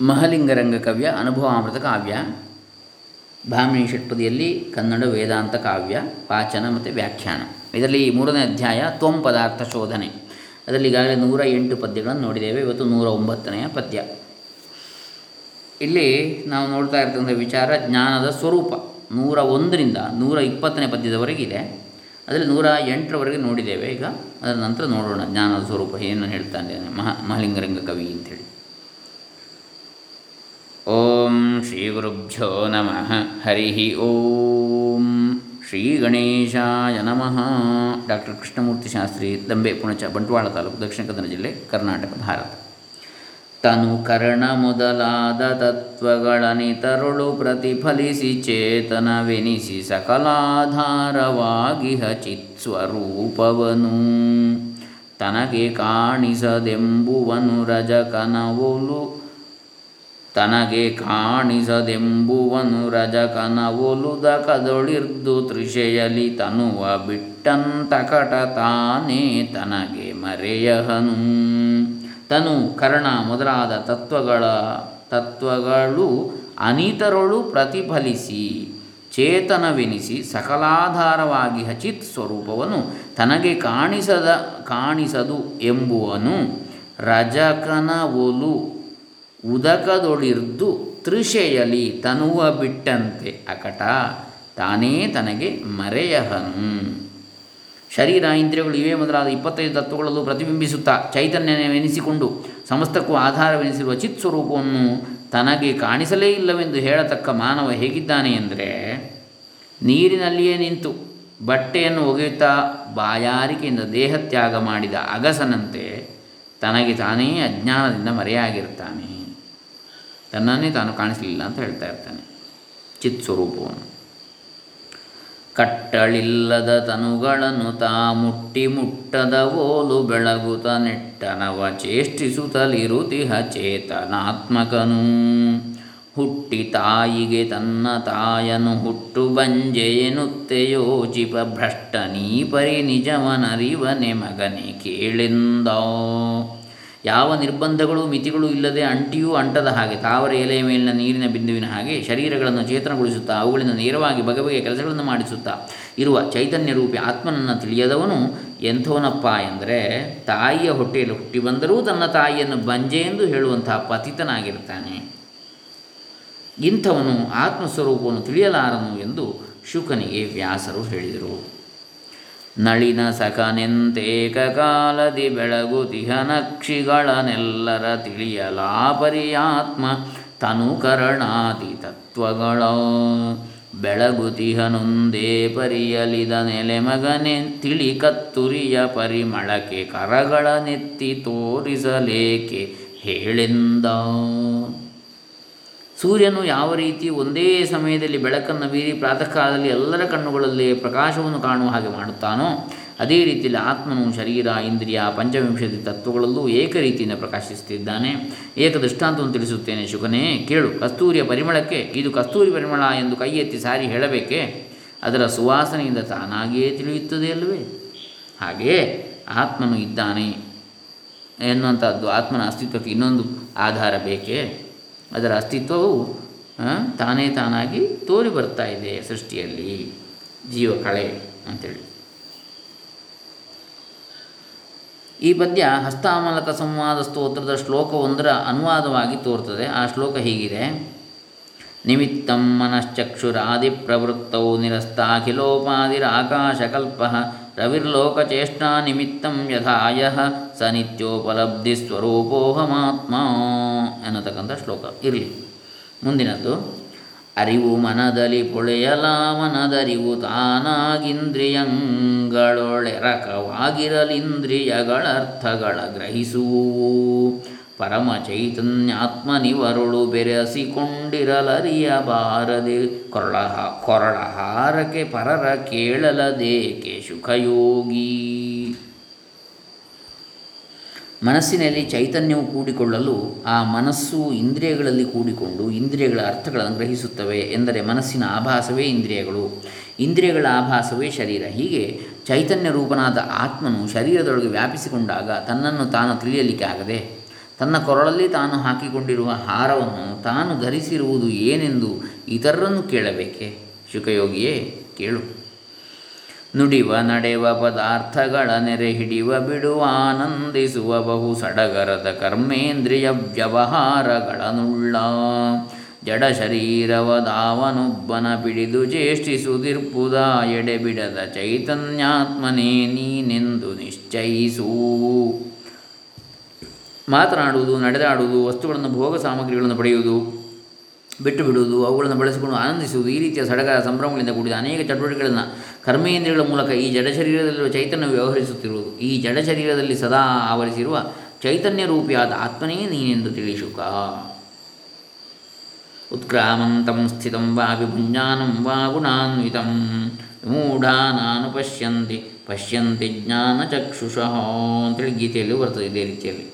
ಮಹಲಿಂಗರಂಗ ಕವ್ಯ ಅನುಭವಾಮೃತ ಕಾವ್ಯ ಭಾಮಿನಿ ಷಟ್ಪದಿಯಲ್ಲಿ ಕನ್ನಡ ವೇದಾಂತ ಕಾವ್ಯ ವಾಚನ ಮತ್ತು ವ್ಯಾಖ್ಯಾನ. ಇದರಲ್ಲಿ ಮೂರನೇ ಅಧ್ಯಾಯ ತ್ವಂ ಪದಾರ್ಥ ಶೋಧನೆ. ಅದರಲ್ಲಿ ಈಗಾಗಲೇ ನೂರ ಎಂಟು ಪದ್ಯಗಳನ್ನು ನೋಡಿದ್ದೇವೆ, ಇವತ್ತು ನೂರ ಒಂಬತ್ತನೆಯ ಪದ್ಯ. ಇಲ್ಲಿ ನಾವು ನೋಡ್ತಾ ಇರ್ತಕ್ಕಂಥ ವಿಚಾರ ಜ್ಞಾನದ ಸ್ವರೂಪ. ನೂರ ಒಂದರಿಂದ ನೂರ ಇಪ್ಪತ್ತನೇ ಪದ್ಯದವರೆಗಿದೆ ಅದರಲ್ಲಿ ನೂರ ಎಂಟರವರೆಗೆ ನೋಡಿದ್ದೇವೆ. ಈಗ ಅದರ ನಂತರ ನೋಡೋಣ ಜ್ಞಾನದ ಸ್ವರೂಪ ಏನು ಹೇಳ್ತಾನೆ ಮಹ ಮಹಲಿಂಗರಂಗ ಕವಿ ಅಂಥೇಳಿ ಓಂ ಶ್ರೀ ಗುರುಭ್ಯೋ ನಮಃ. ಹರಿ ಓಂ. ಶ್ರೀ ಗಣೇಶಾಯ ನಮಃ. ಡಾಕ್ಟರ್ ಕೃಷ್ಣಮೂರ್ತಿ ಶಾಸ್ತ್ರಿ ದಂಬೆ ಪುಣಚ, ಬಂಟ್ವಾಳ ತಾಲೂಕು ದಕ್ಷಿಣ ಕನ್ನಡ ಜಿಲ್ಲೆ ಕರ್ನಾಟಕ, ಭಾರತ. ತನು ಕರ್ಣ ಮೊದಲಾದ ತತ್ವಗಳನಿತರುಳು ಪ್ರತಿಫಲಿಸಿ ಚೇತನವೆನಿಸಿ ಸಕಲಾಧಾರವಾಗಿಹ ಚಿತ್ಸ್ವರೂಪವನು ತನಗೆ ಕಾಣಿಸದೆಂಬುವನು ರಜಕನವೊಲು ತನಗೆ ಕಾಣಿಸದೆಂಬುವನು ರಜಕನವೊಲುದ ಕದೊಳಿರ್ದು ತ್ರಿಷೆಯಲಿ ತನುವ ಬಿಟ್ಟಂತಕಟ ತಾನೇ ತನಗೆ ಮರೆಯಹನು. ತನು ಕರ್ಣ ಮೊದಲಾದ ತತ್ವಗಳ ತತ್ವಗಳು ಅನಿತರೊಳು ಪ್ರತಿಫಲಿಸಿ ಚೇತನವೆನಿಸಿ ಸಕಲಾಧಾರವಾಗಿ ಹಚಿತ್ ಸ್ವರೂಪವನ್ನು ತನಗೆ ಕಾಣಿಸದ ಕಾಣಿಸದು ಎಂಬುವನು ರಜಕನ ಒಲು ಉದಕದೊಳಿರ್ದು ತೃಷೆಯಲಿ ತನುವ ಬಿಟ್ಟಂತೆ ಅಕಟ, ತಾನೇ ತನಗೆ ಮರೆಯಹನು ಶರೀರ, ಇಂದ್ರಿಯಗಳು ಇವೇ ಮೊದಲಾದ ಇಪ್ಪತ್ತೈದು ತತ್ವಗಳಲ್ಲೂ ಪ್ರತಿಬಿಂಬಿಸುತ್ತಾ ಚೈತನ್ಯವೆನಿಸಿಕೊಂಡು ಸಮಸ್ತಕ್ಕೂ ಆಧಾರವೆನಿಸಿರುವ ಚಿತ್ ಸ್ವರೂಪವನ್ನು ತನಗೆ ಕಾಣಿಸಲೇ ಇಲ್ಲವೆಂದು ಹೇಳತಕ್ಕ ಮಾನವ ಹೇಗಿದ್ದಾನೆ ಎಂದರೆ ನೀರಿನಲ್ಲಿಯೇ ನಿಂತು ಬಟ್ಟೆಯನ್ನು ಒಗೆಯುತ್ತಾ ಬಾಯಾರಿಕೆಯಿಂದ ದೇಹತ್ಯಾಗ ಮಾಡಿದ ಅಗಸನಂತೆ ತನಗೆ ತಾನೇ ಅಜ್ಞಾನದಿಂದ ಮರೆಯಾಗಿರ್ತಾನೆ. ತನ್ನನ್ನೇ ತಾನು ಕಾಣಿಸಲಿಲ್ಲ ಅಂತ ಹೇಳ್ತಾ ಇರ್ತಾನೆ. ಚಿತ್ ಸ್ವರೂಪವನ್ನು ಕಟ್ಟಳಿಲ್ಲದ ತನುಗಳನ್ನು ತಾ ಮುಟ್ಟಿ ಮುಟ್ಟದ ಓಲು ಬೆಳಗುತ ನೆಟ್ಟನವ ಚೇಷ್ಟಿಸುತ್ತಲಿರುತಿಹ ಚೇತನಾತ್ಮಕನು. ಹುಟ್ಟಿ ತಾಯಿಗೆ ತನ್ನ ತಾಯನು ಹುಟ್ಟು ಬಂಜೆ ಎನ್ನುತ್ತೆ ಯೋಚಿಪ ಭ್ರಷ್ಟ ನೀ ಪರಿ ನಿಜವನರಿವನೆ ಮಗನೇ ಕೇಳೆಂದೋ. ಯಾವ ನಿರ್ಬಂಧಗಳು ಮಿತಿಗಳು ಇಲ್ಲದೆ ಅಂಟಿಯೂ ಅಂಟದ ಹಾಗೆ ತಾವರ ಎಲೆಯ ಮೇಲಿನ ನೀರಿನ ಬಿಂದುವಿನ ಹಾಗೆ ಶರೀರಗಳನ್ನು ಚೇತನಗೊಳಿಸುತ್ತಾ, ಅವುಗಳಿಂದ ನೇರವಾಗಿ ಬಗೆ ಬಗೆಯ ಕೆಲಸಗಳನ್ನು ಮಾಡಿಸುತ್ತಾ ಇರುವ ಚೈತನ್ಯ ರೂಪಿ ಆತ್ಮನನ್ನು ತಿಳಿಯದವನು ಎಂಥವನಪ್ಪ ಎಂದರೆ ತಾಯಿಯ ಹೊಟ್ಟೆಯಲ್ಲಿ ಹುಟ್ಟಿ ಬಂದರೂ ತನ್ನ ತಾಯಿಯನ್ನು ಬಂಜೆ ಎಂದು ಹೇಳುವಂತಹ ಪತಿತನಾಗಿರ್ತಾನೆ ಇಂಥವನು ಆತ್ಮಸ್ವರೂಪವನ್ನು ತಿಳಿಯಲಾರನು ಎಂದು ಶುಕನಿಗೆ ವ್ಯಾಸರು ಹೇಳಿದರು. ನಳಿನ ಸಖನೆಂತೇಕ ಕಾಲದಿ ಬೆಳಗುತಿಹ ನಕ್ಷಿಗಳನೆಲ್ಲರ ತಿಳಿಯಲಾಪರಿಯಾತ್ಮ ತನುಕರಣಾತಿ ತತ್ವಗಳ. ಬೆಳಗುತಿಹನೊಂದೇ ಪರಿಯಲಿದ ನೆಲೆ ಮಗನೆ ತಿಳಿ ಕತ್ತುರಿಯ ಪರಿಮಳಕ್ಕೆ ಕರಗಳ ನೆತ್ತಿ ತೋರಿಸಲೇಕೆ ಹೇಳೆಂದ. ಸೂರ್ಯನು ಯಾವ ರೀತಿ ಒಂದೇ ಸಮಯದಲ್ಲಿ ಬೆಳಕನ್ನು ಬೀರಿ ಪ್ರಾತಃ ಕಾಲದಲ್ಲಿ ಎಲ್ಲರ ಕಣ್ಣುಗಳಲ್ಲಿ ಪ್ರಕಾಶವನ್ನು ಕಾಣುವ ಹಾಗೆ ಮಾಡುತ್ತಾನೋ, ಅದೇ ರೀತಿಯಲ್ಲಿ ಆತ್ಮನು ಶರೀರ, ಇಂದ್ರಿಯ ಪಂಚವಿಂಶತಿ ತತ್ವಗಳಲ್ಲೂ ಏಕ ರೀತಿಯಿಂದ ಪ್ರಕಾಶಿಸುತ್ತಿದ್ದಾನೆ. ಏಕ ದೃಷ್ಟಾಂತವನ್ನು ತಿಳಿಸುತ್ತೇನೆ, ಶುಕನೇ, ಕೇಳು, ಕಸ್ತೂರಿಯ ಪರಿಮಳಕ್ಕೆ, ಇದು ಕಸ್ತೂರಿ ಪರಿಮಳ ಎಂದು ಕೈ ಎತ್ತಿ ಸಾರಿ ಹೇಳಬೇಕೆ? ಅದರ ಸುವಾಸನೆಯಿಂದ ತಾನಾಗಿಯೇ ತಿಳಿಯುತ್ತದೆ ಅಲ್ಲವೇ? ಹಾಗೆಯೇ ಆತ್ಮನು ಇದ್ದಾನೆ ಎನ್ನುವಂಥದ್ದು ಆತ್ಮನ ಅಸ್ತಿತ್ವಕ್ಕೆ ಇನ್ನೊಂದು ಆಧಾರ ಬೇಕೇ? ಅದರ ಅಸ್ತಿತ್ವವು ತಾನೇ ತಾನಾಗಿ ತೋರಿ ಬರ್ತಾ ಇದೆ ಸೃಷ್ಟಿಯಲ್ಲಿ. ಜೀವ ಕಳೆ ಅಂತೇಳಿ. ಈ ಪದ್ಯ ಹಸ್ತಾಮಲಕ ಸಂವಾದ ಸ್ತೋತ್ರದ ಶ್ಲೋಕವೊಂದರ ಅನುವಾದವಾಗಿ ತೋರ್ತದೆ. ಆ ಶ್ಲೋಕ ಹೀಗಿದೆ. ನಿಮಿತ್ತಂ ಪ್ರವೃತ್ತೌ ನಿರಸ್ತಾಖಿಲೋಪಾದಿರಾಕಾಶಕಲ್ಪ ರವಿರ್ಲೋಕಚೇಷ್ಟಾ ನಿಮಿತ್ತಂ ಯಥಾಯ ಸ ನಿತ್ಯೋಪಲಬ್ಧಿ ಸ್ವರೂಪೋಹಮಾತ್ಮ ಎನ್ನತಕ್ಕಂಥ ಶ್ಲೋಕ. ಇರಲಿ. ಮುಂದಿನದ್ದು. ಅರಿವು ಮನದಲ್ಲಿ ಪೊಳೆಯಲ ಮನದರಿವು ತಾನಾಗಿಂದ್ರಿಯಂಗಳೊಳೆರಕವಾಗಿರಲಿಂದ್ರಿಯಗಳರ್ಥಗಳ ಗ್ರಹಿಸುವು ಪರಮ ಚೈತನ್ಯಾತ್ಮನಿವರುಳು ಬೆರೆಸಿಕೊಂಡಿರಲರಿಯಬಾರದೆ ಕೊರಳ ಕೊರಳಹಾರಕ್ಕೆ ಪರರ ಕೇಳಲದೇಕೆ ಸುಖಯೋಗಿ ಮನಸ್ಸಿನಲ್ಲಿ ಚೈತನ್ಯವು ಕೂಡಿಕೊಳ್ಳಲು, ಆ ಮನಸ್ಸು ಇಂದ್ರಿಯಗಳಲ್ಲಿ ಕೂಡಿಕೊಂಡು ಇಂದ್ರಿಯಗಳ ಅರ್ಥಗಳನ್ನು ಗ್ರಹಿಸುತ್ತವೆ ಎಂದರೆ ಮನಸ್ಸಿನ ಆಭಾಸವೇ ಇಂದ್ರಿಯಗಳು. ಇಂದ್ರಿಯಗಳ ಆಭಾಸವೇ ಶರೀರ. ಹೀಗೆ ಚೈತನ್ಯ ರೂಪನಾದ ಆತ್ಮನು ಶರೀರದೊಳಗೆ ವ್ಯಾಪಿಸಿಕೊಂಡಾಗ ತನ್ನನ್ನು ತಾನು ತಿಳಿಯಲಿಕ್ಕೆ ಆಗದೆ ತನ್ನ ಕೊರಳಲ್ಲಿ ತಾನು ಹಾಕಿಕೊಂಡಿರುವ ಹಾರವನ್ನು ತಾನು ಧರಿಸಿರುವುದು ಏನೆಂದು ಇತರರನ್ನು ಕೇಳಬೇಕೆ? ಶುಕಯೋಗಿಯೇ, ಕೇಳು. ನುಡಿವ ನಡೆವ ಪದಾರ್ಥಗಳ ನೆರೆ ಹಿಡಿಯುವ ಬಿಡುವ ಆನಂದಿಸುವ ಬಹು ಸಡಗರದ ಕರ್ಮೇಂದ್ರಿಯ ವ್ಯವಹಾರಗಳನುಳ್ಳ ಜಡ ಶರೀರವದಾವನೊಬ್ಬನ ಪಿಡಿದು ಜ್ಯೇಷ್ಠಿಸುದಿರ್ಪುದ ಎಡೆಬಿಡದ ಚೈತನ್ಯಾತ್ಮನೇ ನೀನೆಂದು ನಿಶ್ಚಯಿಸು. ಮಾತನಾಡುವುದು, ನಡೆದಾಡುವುದು, ವಸ್ತುಗಳನ್ನು ಭೋಗ ಸಾಮಗ್ರಿಗಳನ್ನು ಪಡೆಯುವುದು ಬಿಟ್ಟು ಬಿಡುವುದು ಅವುಗಳನ್ನು ಬಳಸಿಕೊಂಡು ಆನಂದಿಸುವುದು, ಈ ರೀತಿಯ ಸಡಗರ ಸಂಭ್ರಮಗಳಿಂದ ಕೂಡಿದ ಅನೇಕ ಚಟುವಟಿಕೆಗಳನ್ನು ಕರ್ಮೇಂದ್ರಿಯಗಳ ಮೂಲಕ ಈ ಜಡ ಶರೀರದಲ್ಲಿರುವ ಚೈತನ್ಯ ವ್ಯವಹರಿಸುತ್ತಿರುವುದು. ಈ ಜಡ ಶರೀರದಲ್ಲಿ ಸದಾ ಆವರಿಸಿರುವ ಚೈತನ್ಯ ರೂಪಿಯಾದ ಆತ್ಮನೇ ನೀನೆಂದು ತಿಳಿಸುಕ ಉತ್ಕ್ರಾಮಂತಂ ಸ್ಥಿತಂ ವಾ ವಿಭುಂಜಾನಂ ವಾ ಗುಣಾನ್ವಿತಂ. ಮೂಢಾನಾನು ಪಶ್ಯಂತಿ ಪಶ್ಯಂತಿ ಜ್ಞಾನಚಕ್ಷುಷಃ ಅಂತೇಳಿ ಗೀತೆಯಲ್ಲಿ ಬರ್ತದೆ ಇದೇ ರೀತಿಯಲ್ಲಿ.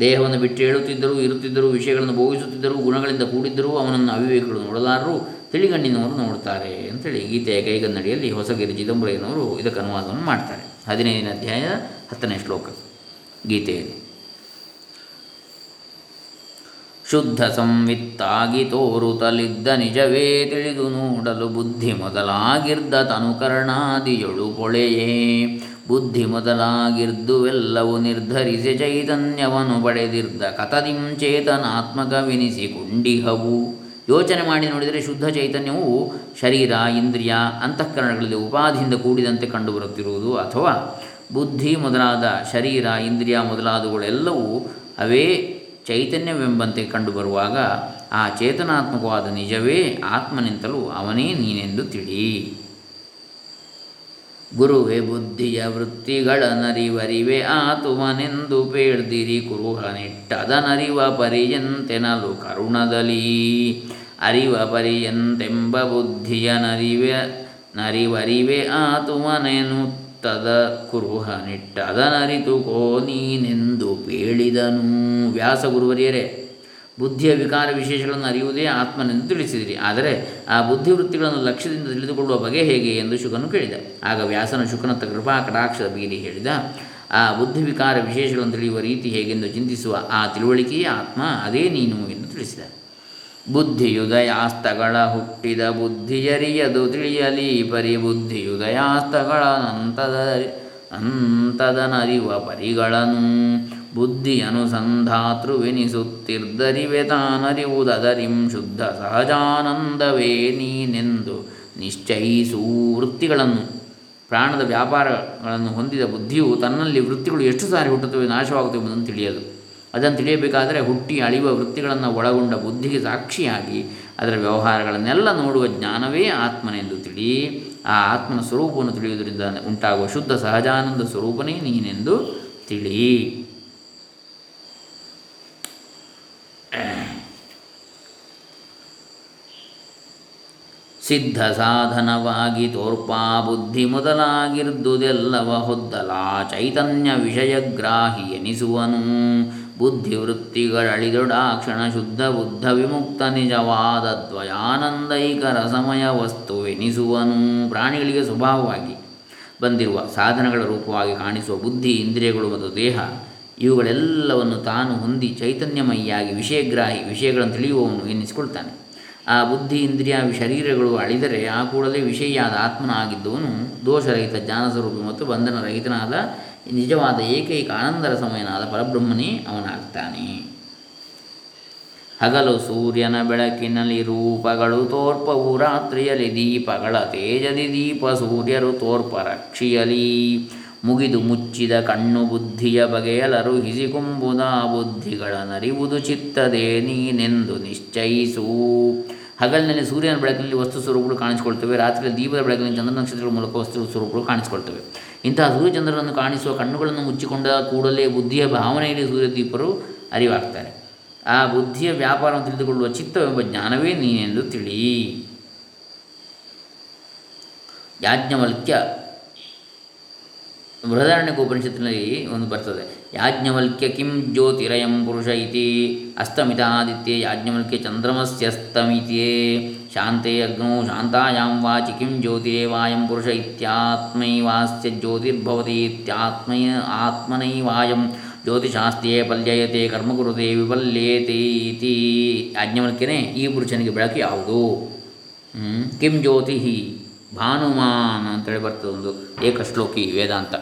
ದೇಹವನ್ನು ಬಿಟ್ಟು ಹೇಳುತ್ತಿದ್ದರೂ, ಇರುತ್ತಿದ್ದರೂ, ವಿಷಯಗಳನ್ನು ಭೋಗಿಸುತ್ತಿದ್ದರು ಗುಣಗಳಿಂದ ಕೂಡಿದ್ದರೂ ಅವನನ್ನು ಅವಿವೇಕಗಳು ನೋಡಲಾರರು. ತಿಳಿಗಣ್ಣಿನವರು ನೋಡ್ತಾರೆ ಅಂತೇಳಿ ಗೀತೆಯ ಕೈಗನ್ನಡಿಯಲ್ಲಿ ಹೊಸಗಿರಿ ಚಿದಂಬರಯ್ಯನವರು ಇದಕ್ಕೆ ಅನುವಾದವನ್ನು ಮಾಡ್ತಾರೆ. ಹದಿನೈದನೇ ಅಧ್ಯಾಯ ಹತ್ತನೇ ಶ್ಲೋಕ. ಗೀತೆಯಲ್ಲಿ. ಶುದ್ಧ ಸಂವಿತ್ತಾಗಿ ತೋರುತ್ತಲಿದ್ದ ನಿಜವೇ ತಿಳಿದು ನೋಡಲು ಬುದ್ಧಿ ಮೊದಲಾಗಿರ್ದ ತನುಕರ್ಣಾದಿಯೊಳು ಪೊಳೆಯೇ. ಬುದ್ಧಿ ಮೊದಲಾಗಿರ್ದುವೆಲ್ಲವೂ ನಿರ್ಧರಿಸಿ ಚೈತನ್ಯವನ್ನು ಪಡೆದಿರ್ದ ಕಥದಿಂ ಕುಂಡಿಹವು. ಯೋಚನೆ ಮಾಡಿ ನೋಡಿದರೆ ಶುದ್ಧ ಚೈತನ್ಯವು ಶರೀರ, ಇಂದ್ರಿಯ, ಅಂತಃಕರಣಗಳಲ್ಲಿ ಉಪಾಧಿಯಿಂದ ಕೂಡಿದಂತೆ ಕಂಡುಬರುತ್ತಿರುವುದು. ಅಥವಾ ಬುದ್ಧಿ ಮೊದಲಾದ ಶರೀರ, ಇಂದ್ರಿಯ ಮೊದಲಾದವುಗಳೆಲ್ಲವೂ ಅವೇ ಚೈತನ್ಯವೆಂಬಂತೆ ಕಂಡುಬರುವಾಗ ಆ ಚೇತನಾತ್ಮಕವಾದ ನಿಜವೇ ಆತ್ಮನಿಂತಲೂ ಅವನೇ ನೀನೆಂದು ತಿಳಿ ಗುರುವೆ ಬುದ್ಧಿಯ ವೃತ್ತಿಗಳ ನರಿವರಿವೆ ಆತುಮನೆಂದು ಪೇಳ್ದಿರಿ ಕುರುಹನಿಟ್ಟದನರಿವ ಪರಿಯಂತೆನಲು ಕರುಣದಲಿ ಅರಿವ ಪರಿಯಂತೆಂಬ ಬುದ್ಧಿಯ ನರಿವೆ, ನರಿವರಿವೆ. ಆತುಮನೆನುತ್ತದ ಕುರುಹನಿಟ್ಟದನರಿತು ಕೋ ನೀನೆಂದು ಪೇಳಿದನು. ವ್ಯಾಸ ಗುರುವರಿಯರೇ ಬುದ್ಧಿಯ ವಿಕಾರ ವಿಶೇಷಗಳನ್ನು ಅರಿಯುವುದೇ ಆತ್ಮನೆಂದು ತಿಳಿಸಿದಿರಿ. ಆದರೆ ಆ ಬುದ್ಧಿವೃತ್ತಿಗಳನ್ನು ಲಕ್ಷ್ಯದಿಂದ ತಿಳಿದುಕೊಳ್ಳುವ ಬಗೆ ಹೇಗೆ ಎಂದು ಶುಕನು ಕೇಳಿದ. ಆಗ ವ್ಯಾಸನ ಶುಕನತ್ತ ಕೃಪಾ ಕಟಾಕ್ಷದ ಬೀರಿ ಹೇಳಿದ, ಆ ಬುದ್ಧಿ ವಿಕಾರ ವಿಶೇಷಗಳನ್ನು ತಿಳಿಯುವ ರೀತಿ ಹೇಗೆಂದು ಚಿಂತಿಸುವ ಆ ತಿಳುವಳಿಕೆಯೇ ಆತ್ಮ, ಅದೇ ನೀನು ಎಂದು ತಿಳಿಸಿದ. ಬುದ್ಧಿಯುದಯಾಸ್ತಗಳ ಹುಟ್ಟಿದ ಬುದ್ಧಿಯರಿಯದು ತಿಳಿಯಲಿ ಪರಿ ಬುದ್ಧಿಯುದಯಾಸ್ತಗಳ ನಂತದ ಅಂತದನರಿವ ಪರಿಗಳನ್ನು ಬುದ್ಧಿ ಅನುಸಂಧಾತೃವೆನಿಸುತ್ತಿರ್ದರಿವೆ ತಾನರಿವುದರಿಂ ಶುದ್ಧ ಸಹಜಾನಂದವೇ ನೀನೆಂದು ನಿಶ್ಚಯಿಸು ವೃತ್ತಿಗಳನ್ನು ಪ್ರಾಣದ ವ್ಯಾಪಾರಗಳನ್ನು ಹೊಂದಿದ ಬುದ್ಧಿಯು ತನ್ನಲ್ಲಿ ವೃತ್ತಿಗಳು ಎಷ್ಟು ಸಾರಿ ಹುಟ್ಟುತ್ತವೆ ನಾಶವಾಗುತ್ತವೆ ಎಂಬುದನ್ನು ತಿಳಿಯದು. ಅದನ್ನು ತಿಳಿಯಬೇಕಾದರೆ ಹುಟ್ಟಿ ಅಳಿಯುವ ವೃತ್ತಿಗಳನ್ನು ಒಳಗೊಂಡ ಬುದ್ಧಿಗೆ ಸಾಕ್ಷಿಯಾಗಿ ಅದರ ವ್ಯವಹಾರಗಳನ್ನೆಲ್ಲ ನೋಡುವ ಜ್ಞಾನವೇ ಆತ್ಮನೆಂದು ತಿಳಿ, ಆ ಆತ್ಮನ ಸ್ವರೂಪವನ್ನು ತಿಳಿಯುವುದರಿಂದ ಉಂಟಾಗುವ ಶುದ್ಧ ಸಹಜಾನಂದ ಸ್ವರೂಪನೇ ನೀನೆಂದು ತಿಳಿ. ಸಿದ್ಧ ಸಾಧನವಾಗಿ ತೋರ್ಪಾ ಬುದ್ಧಿ ಮೊದಲಾಗಿರ್ದುದೆಲ್ಲವ ಹೊದ್ದಲ ಚೈತನ್ಯ ವಿಷಯಗ್ರಾಹಿ ಎನಿಸುವನು. ಬುದ್ಧಿವೃತ್ತಿಗಳಳಿದೊಡಾಕ್ಷಣ ಶುದ್ಧ ಬುದ್ಧ ವಿಮುಕ್ತ ನಿಜವಾದ ದ್ವಯಾನಂದೈಕ ರಸಮಯ ವಸ್ತುವೆನಿಸುವನು ಪ್ರಾಣಿಗಳಿಗೆ ಸ್ವಭಾವವಾಗಿ ಬಂದಿರುವ ಸಾಧನಗಳ ರೂಪವಾಗಿ ಕಾಣಿಸುವ ಬುದ್ಧಿ, ಇಂದ್ರಿಯಗಳು ಮತ್ತು ದೇಹ, ಇವುಗಳೆಲ್ಲವನ್ನು ತಾನು ಹೊಂದಿ ಚೈತನ್ಯಮಯಿಯಾಗಿ ವಿಷಯಗ್ರಾಹಿ ವಿಷಯಗಳನ್ನು ತಿಳಿಯುವವನು ಎನ್ನಿಸಿಕೊಳ್ತಾನೆ ಆ ಬುದ್ಧಿ ಇಂದ್ರಿಯ ಶರೀರಗಳು ಅಳಿದರೆ ಆ ಕೂಡಲೇ ವಿಷಯಿಯಾದ ಆತ್ಮನಾಗಿದ್ದವನು ದೋಷರಹಿತ ಜ್ಞಾನಸ್ವರೂಪಿ ಮತ್ತು ಬಂಧನರಹಿತನಾದ ನಿಜವಾದ ಏಕೈಕ ಆನಂದರ ಸಮಯನಾದ ಪರಬ್ರಹ್ಮನೇ ಅವನಾಗ್ತಾನೆ. ಹಗಲು ಸೂರ್ಯನ ಬೆಳಕಿನಲ್ಲಿ ರೂಪಗಳು ತೋರ್ಪವು, ರಾತ್ರಿಯಲ್ಲಿ ದೀಪಗಳ ತೇಜದಿ ದೀಪ ಸೂರ್ಯರು ತೋರ್ಪ ರಕ್ಷಿಯಲಿ. ಮುಗಿದು ಮುಚ್ಚಿದ ಕಣ್ಣು ಬುದ್ಧಿಯ ಬಗೆಯಲರು ಹಿಸಿಕುಂಬುದ ಬುದ್ಧಿಗಳ ನರಿವುದು ಚಿತ್ತದೇ ನೀನೆಂದು ನಿಶ್ಚಯಿಸು. ಹಗಲಿನಲ್ಲಿ ಸೂರ್ಯನ ಬೆಳಕಿನಲ್ಲಿ ವಸ್ತು ಸ್ವರೂಪಗಳು ಕಾಣಿಸಿಕೊಳ್ತವೆ, ರಾತ್ರಿಯಲ್ಲಿ ದೀಪದ ಬೆಳಕಿನಲ್ಲಿ ಚಂದ್ರ ನಕ್ಷತ್ರಗಳ ಮೂಲಕ ವಸ್ತು ಸ್ವರೂಪಗಳು ಕಾಣಿಸಿಕೊಳ್ತವೆ. ಇಂತಹ ಸೂರ್ಯಚಂದ್ರರನ್ನು ಕಾಣಿಸುವ ಕಣ್ಣುಗಳನ್ನು ಮುಚ್ಚಿಕೊಂಡ ಕೂಡಲೇ ಬುದ್ಧಿಯ ಭಾವನೆಯಲ್ಲಿ ಸೂರ್ಯದೀಪರು ಅರಿವಾಗ್ತಾರೆ. ಆ ಬುದ್ಧಿಯ ವ್ಯಾಪಾರವನ್ನು ತಿಳಿದುಕೊಳ್ಳುವ ಚಿತ್ತವೆಂಬ ಜ್ಞಾನವೇ ನೀನೆಂದು ತಿಳಿ. ಯಾಜ್ಞವಲ್ಕ್ಯ ಬೃಹದಾರಣ್ಯಕ ಉಪನಿಷತ್ತಿನಲ್ಲಿ ಒಂದು ಬರ್ತದೆ. ಯಾಜ್ಞವಲ್ಕ್ಯ ಕಿಂ ಜ್ಯೋತಿರಯಂ ಪುರುಷ ಇತಿ ಅಸ್ತಮಿತಾದಿತ್ಯೆ, ಯಾಜ್ಞವಲ್ಕ್ಯ ಚಂದ್ರಮಸ್ಯಸ್ತಮಿತಿಯೇ ಶಾಂತೆ ಅಗ್ನೋ ಶಾಂತಾಯಾಂ ವಾಚಿ ಕಿಂ ಜ್ಯೋತಿರೇವಾಯಂ ಪುರುಷ ಇತ್ಯಾತ್ಮೈವಾಸ್ಯ ಜ್ಯೋತಿರ್ಭವತಿ ಇತ್ಯಾತ್ಮಯ ಆತ್ಮನೈವಾಯಂ ಜ್ಯೋತಿಷಾಸ್ತಿಯೇ ಪಲ್ಯಯತೆ ಕರ್ಮಕುರುತೆ ವಿಪಲ್ಯೇತಿ ಇತಿ. ಯಾಜ್ಞವಲ್ಕ್ಯನೇ ಈ ಪುರುಷನಿಗೆ ಬೆಳಕು ಯಾವುದು? ಕಿಂ ಜ್ಯೋತಿ ಭಾನುಮಾನ್ ಅಂತೇಳಿ ಬರ್ತದೆ ಒಂದು ಏಕಶ್ಲೋಕಿ ವೇದಾಂತ.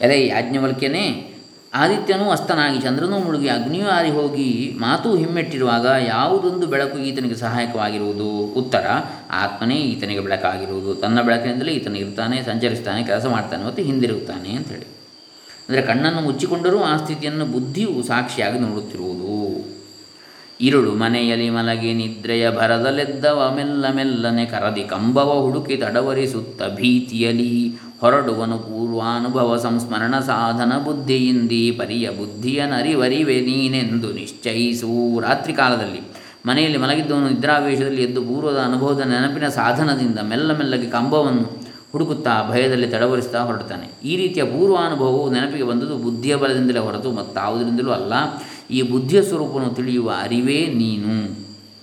ಎಲೆ ಯಾಜ್ಞವಲ್ಕ್ಯನೇ ಆದಿತ್ಯನೂ ಅಸ್ತನಾಗಿ, ಚಂದ್ರನೂ ಮುಳುಗಿ ಅಗ್ನಿಯೂ ಆರಿ ಹೋಗಿ ಮಾತು ಹಿಮ್ಮೆಟ್ಟಿರುವಾಗ ಯಾವುದೊಂದು ಬೆಳಕು ಈತನಿಗೆ ಸಹಾಯಕವಾಗಿರುವುದು? ಉತ್ತರ, ಆತ್ಮನೇ ಈತನಿಗೆ ಬೆಳಕಾಗಿರುವುದು. ತನ್ನ ಬೆಳಕಿನಿಂದಲೇ ಈತನು ಇರ್ತಾನೆ, ಸಂಚರಿಸ್ತಾನೆ, ಕೆಲಸ ಮಾಡ್ತಾನೆ ಮತ್ತು ಹಿಂದಿರುಗುತ್ತಾನೆ ಅಂತೇಳಿ ಅಂದರೆ ಕಣ್ಣನ್ನು ಮುಚ್ಚಿಕೊಂಡರೂ ಆ ಸ್ಥಿತಿಯನ್ನು ಬುದ್ಧಿಯು ಸಾಕ್ಷಿಯಾಗಿ ನೋಡುತ್ತಿರುವುದು. ಇರುಳು ಮನೆಯಲ್ಲಿ ಮಲಗಿ ನಿದ್ರೆಯ ಭರದಲೆದ್ದವ ಮೆಲ್ಲ ಮೆಲ್ಲನೆ ಕರದಿ ಕಂಬವ ಹುಡುಕಿ ತಡವರಿಸುತ್ತ ಭೀತಿಯಲಿ ಹೊರಡುವನು ಪೂರ್ವಾನುಭವ ಸಂಸ್ಮರಣ ಸಾಧನ ಬುದ್ಧಿಯಿಂದಿ ಪರಿಯ ಬುದ್ಧಿಯ ನರಿವರಿವೆ ನೀನೆಂದು ನಿಶ್ಚಯಿಸು ರಾತ್ರಿ ಕಾಲದಲ್ಲಿ ಮನೆಯಲ್ಲಿ ಮಲಗಿದ್ದವನು ನಿದ್ರಾವೇಶದಲ್ಲಿ ಎದ್ದು ಪೂರ್ವದ ಅನುಭವದ ನೆನಪಿನ ಸಾಧನದಿಂದ ಮೆಲ್ಲ ಮೆಲ್ಲಗೆ ಕಂಬವನ್ನು ಹುಡುಕುತ್ತಾ ಭಯದಲ್ಲಿ ತಡವರಿಸ್ತಾ ಹೊರಡ್ತಾನೆ ಈ ರೀತಿಯ ಪೂರ್ವಾನುಭವವು ನೆನಪಿಗೆ ಬಂದದ್ದು ಬುದ್ಧಿಯ ಬಲದಿಂದಲೇ ಹೊರತು ಮತ್ತಾವುದರಿಂದಲೂ ಅಲ್ಲ. ಈ ಬುದ್ಧಿಯ ಸ್ವರೂಪವನ್ನು ತಿಳಿಯುವ ಅರಿವೇ ನೀನು.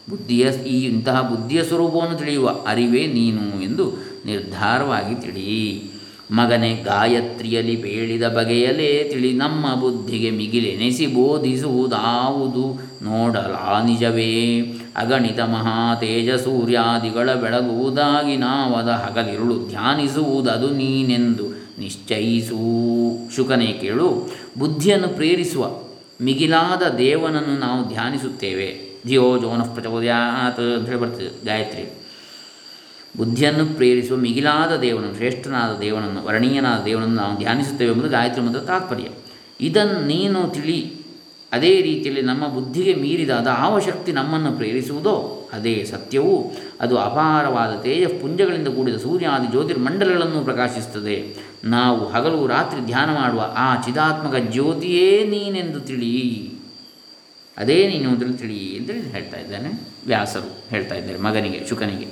ಬುದ್ಧಿಯ ಈ ಇಂತಹ ಬುದ್ಧಿಯ ಸ್ವರೂಪವನ್ನು ತಿಳಿಯುವ ಅರಿವೇ ನೀನು ಎಂದು ನಿರ್ಧಾರವಾಗಿ ತಿಳಿ. ಮಗನೇ, ಗಾಯತ್ರಿಯಲ್ಲಿ ಬೇಳಿದ ಬಗೆಯಲೇ ತಿಳಿ. ನಮ್ಮ ಬುದ್ಧಿಗೆ ಮಿಗಿಲೆನಿಸಿ ಬೋಧಿಸುವುದಾವುದು ನೋಡಲಾ ನಿಜವೇ. ಅಗಣಿತ ಮಹಾ ತೇಜ ಸೂರ್ಯಾದಿಗಳ ಬೆಳಗುವುದಾಗಿ ನಾವದ ಹಗಲಿರುಳು ಧ್ಯಾನಿಸುವುದದು ನೀನೆಂದು ನಿಶ್ಚಯಿಸು. ಶುಕನೇ ಕೇಳು, ಬುದ್ಧಿಯನ್ನು ಪ್ರೇರಿಸುವ ಮಿಗಿಲಾದ ದೇವನನ್ನು ನಾವು ಧ್ಯಾನಿಸುತ್ತೇವೆ. ಧಿಯೋ ಜೋನಃ ಪ್ರಚೋದಯಾತ್ ಅಂತ ಹೇಳಿ ಬರ್ತದೆ ಗಾಯತ್ರಿ. ಬುದ್ಧಿಯನ್ನು ಪ್ರೇರಿಸುವ ಮಿಗಿಲಾದ ದೇವನನ್ನು, ಶ್ರೇಷ್ಠನಾದ ದೇವನನ್ನು, ವರ್ಣೀಯನಾದ ದೇವನನ್ನು ನಾವು ಧ್ಯಾನಿಸುತ್ತೇವೆ ಎಂಬುದು ಗಾಯತ್ರಿ ಮಂತ್ರದ ತಾತ್ಪರ್ಯ. ಇದನ್ನು ನೀನು ತಿಳಿ ಅದೇ ರೀತಿಯಲ್ಲಿ ನಮ್ಮ ಬುದ್ಧಿಗೆ ಮೀರಿದಾದ ಆವ ಶಕ್ತಿ ನಮ್ಮನ್ನು ಪ್ರೇರಿಸುವುದೋ ಅದೇ ಸತ್ಯವು. ಅದು ಅಪಾರವಾದ ತೇಜ ಪುಂಜಗಳಿಂದ ಕೂಡಿದ ಸೂರ್ಯಾದಿ ಜ್ಯೋತಿರ್ಮಂಡಲಗಳನ್ನು ಪ್ರಕಾಶಿಸುತ್ತದೆ. ನಾವು ಹಗಲು ರಾತ್ರಿ ಧ್ಯಾನ ಮಾಡುವ ಆ ಚಿದಾತ್ಮಕ ಜ್ಯೋತಿಯೇ ನೀನೆಂದು ತಿಳಿ ಅದೇ ನೀನು ಅಂದರೆ ತಿಳಿ ಅಂತೇಳಿ ಹೇಳ್ತಾ ಇದ್ದಾನೆ ವ್ಯಾಸರು. ಹೇಳ್ತಾ ಇದ್ದಾರೆ ಮಗನಿಗೆ, ಶುಕನಿಗೆ.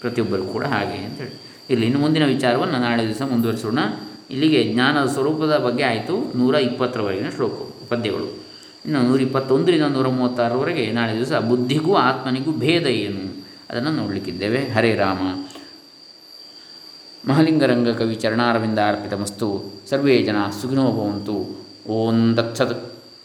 ಪ್ರತಿಯೊಬ್ಬರು ಕೂಡ ಹಾಗೆ ಅಂತೇಳಿ ಇಲ್ಲಿ ಇನ್ನು ಮುಂದಿನ ವಿಚಾರವನ್ನು ನಾಳೆ ದಿವಸ ಮುಂದುವರಿಸೋಣ. ಇಲ್ಲಿಗೆ ಜ್ಞಾನದ ಸ್ವರೂಪದ ಬಗ್ಗೆ ಆಯಿತು ನೂರ ಇಪ್ಪತ್ತರವರೆಗಿನ ಶ್ಲೋಕ ಪದ್ಯಗಳು ಇನ್ನು ನೂರ ಇಪ್ಪತ್ತೊಂದರಿಂದ ನೂರ ಮೂವತ್ತಾರರವರೆಗೆ ನಾಳೆ ದಿವಸ ಬುದ್ಧಿಗೂ ಆತ್ಮನಿಗೂ ಭೇದ ಏನು? ಅದನ್ನು ನೋಡಲಿಕ್ಕಿದ್ದೇವೆ. ಹರೇ ರಾಮ. ಮಹಲಿಂಗರಂಗ ಕವಿ ಚರಣಾರವಿಂದ ಅರ್ಪಿತಮಸ್ತು. ಸರ್ವೇ ಜನ ಸುಖಿನೋ ಭವಂತು. ಓಂ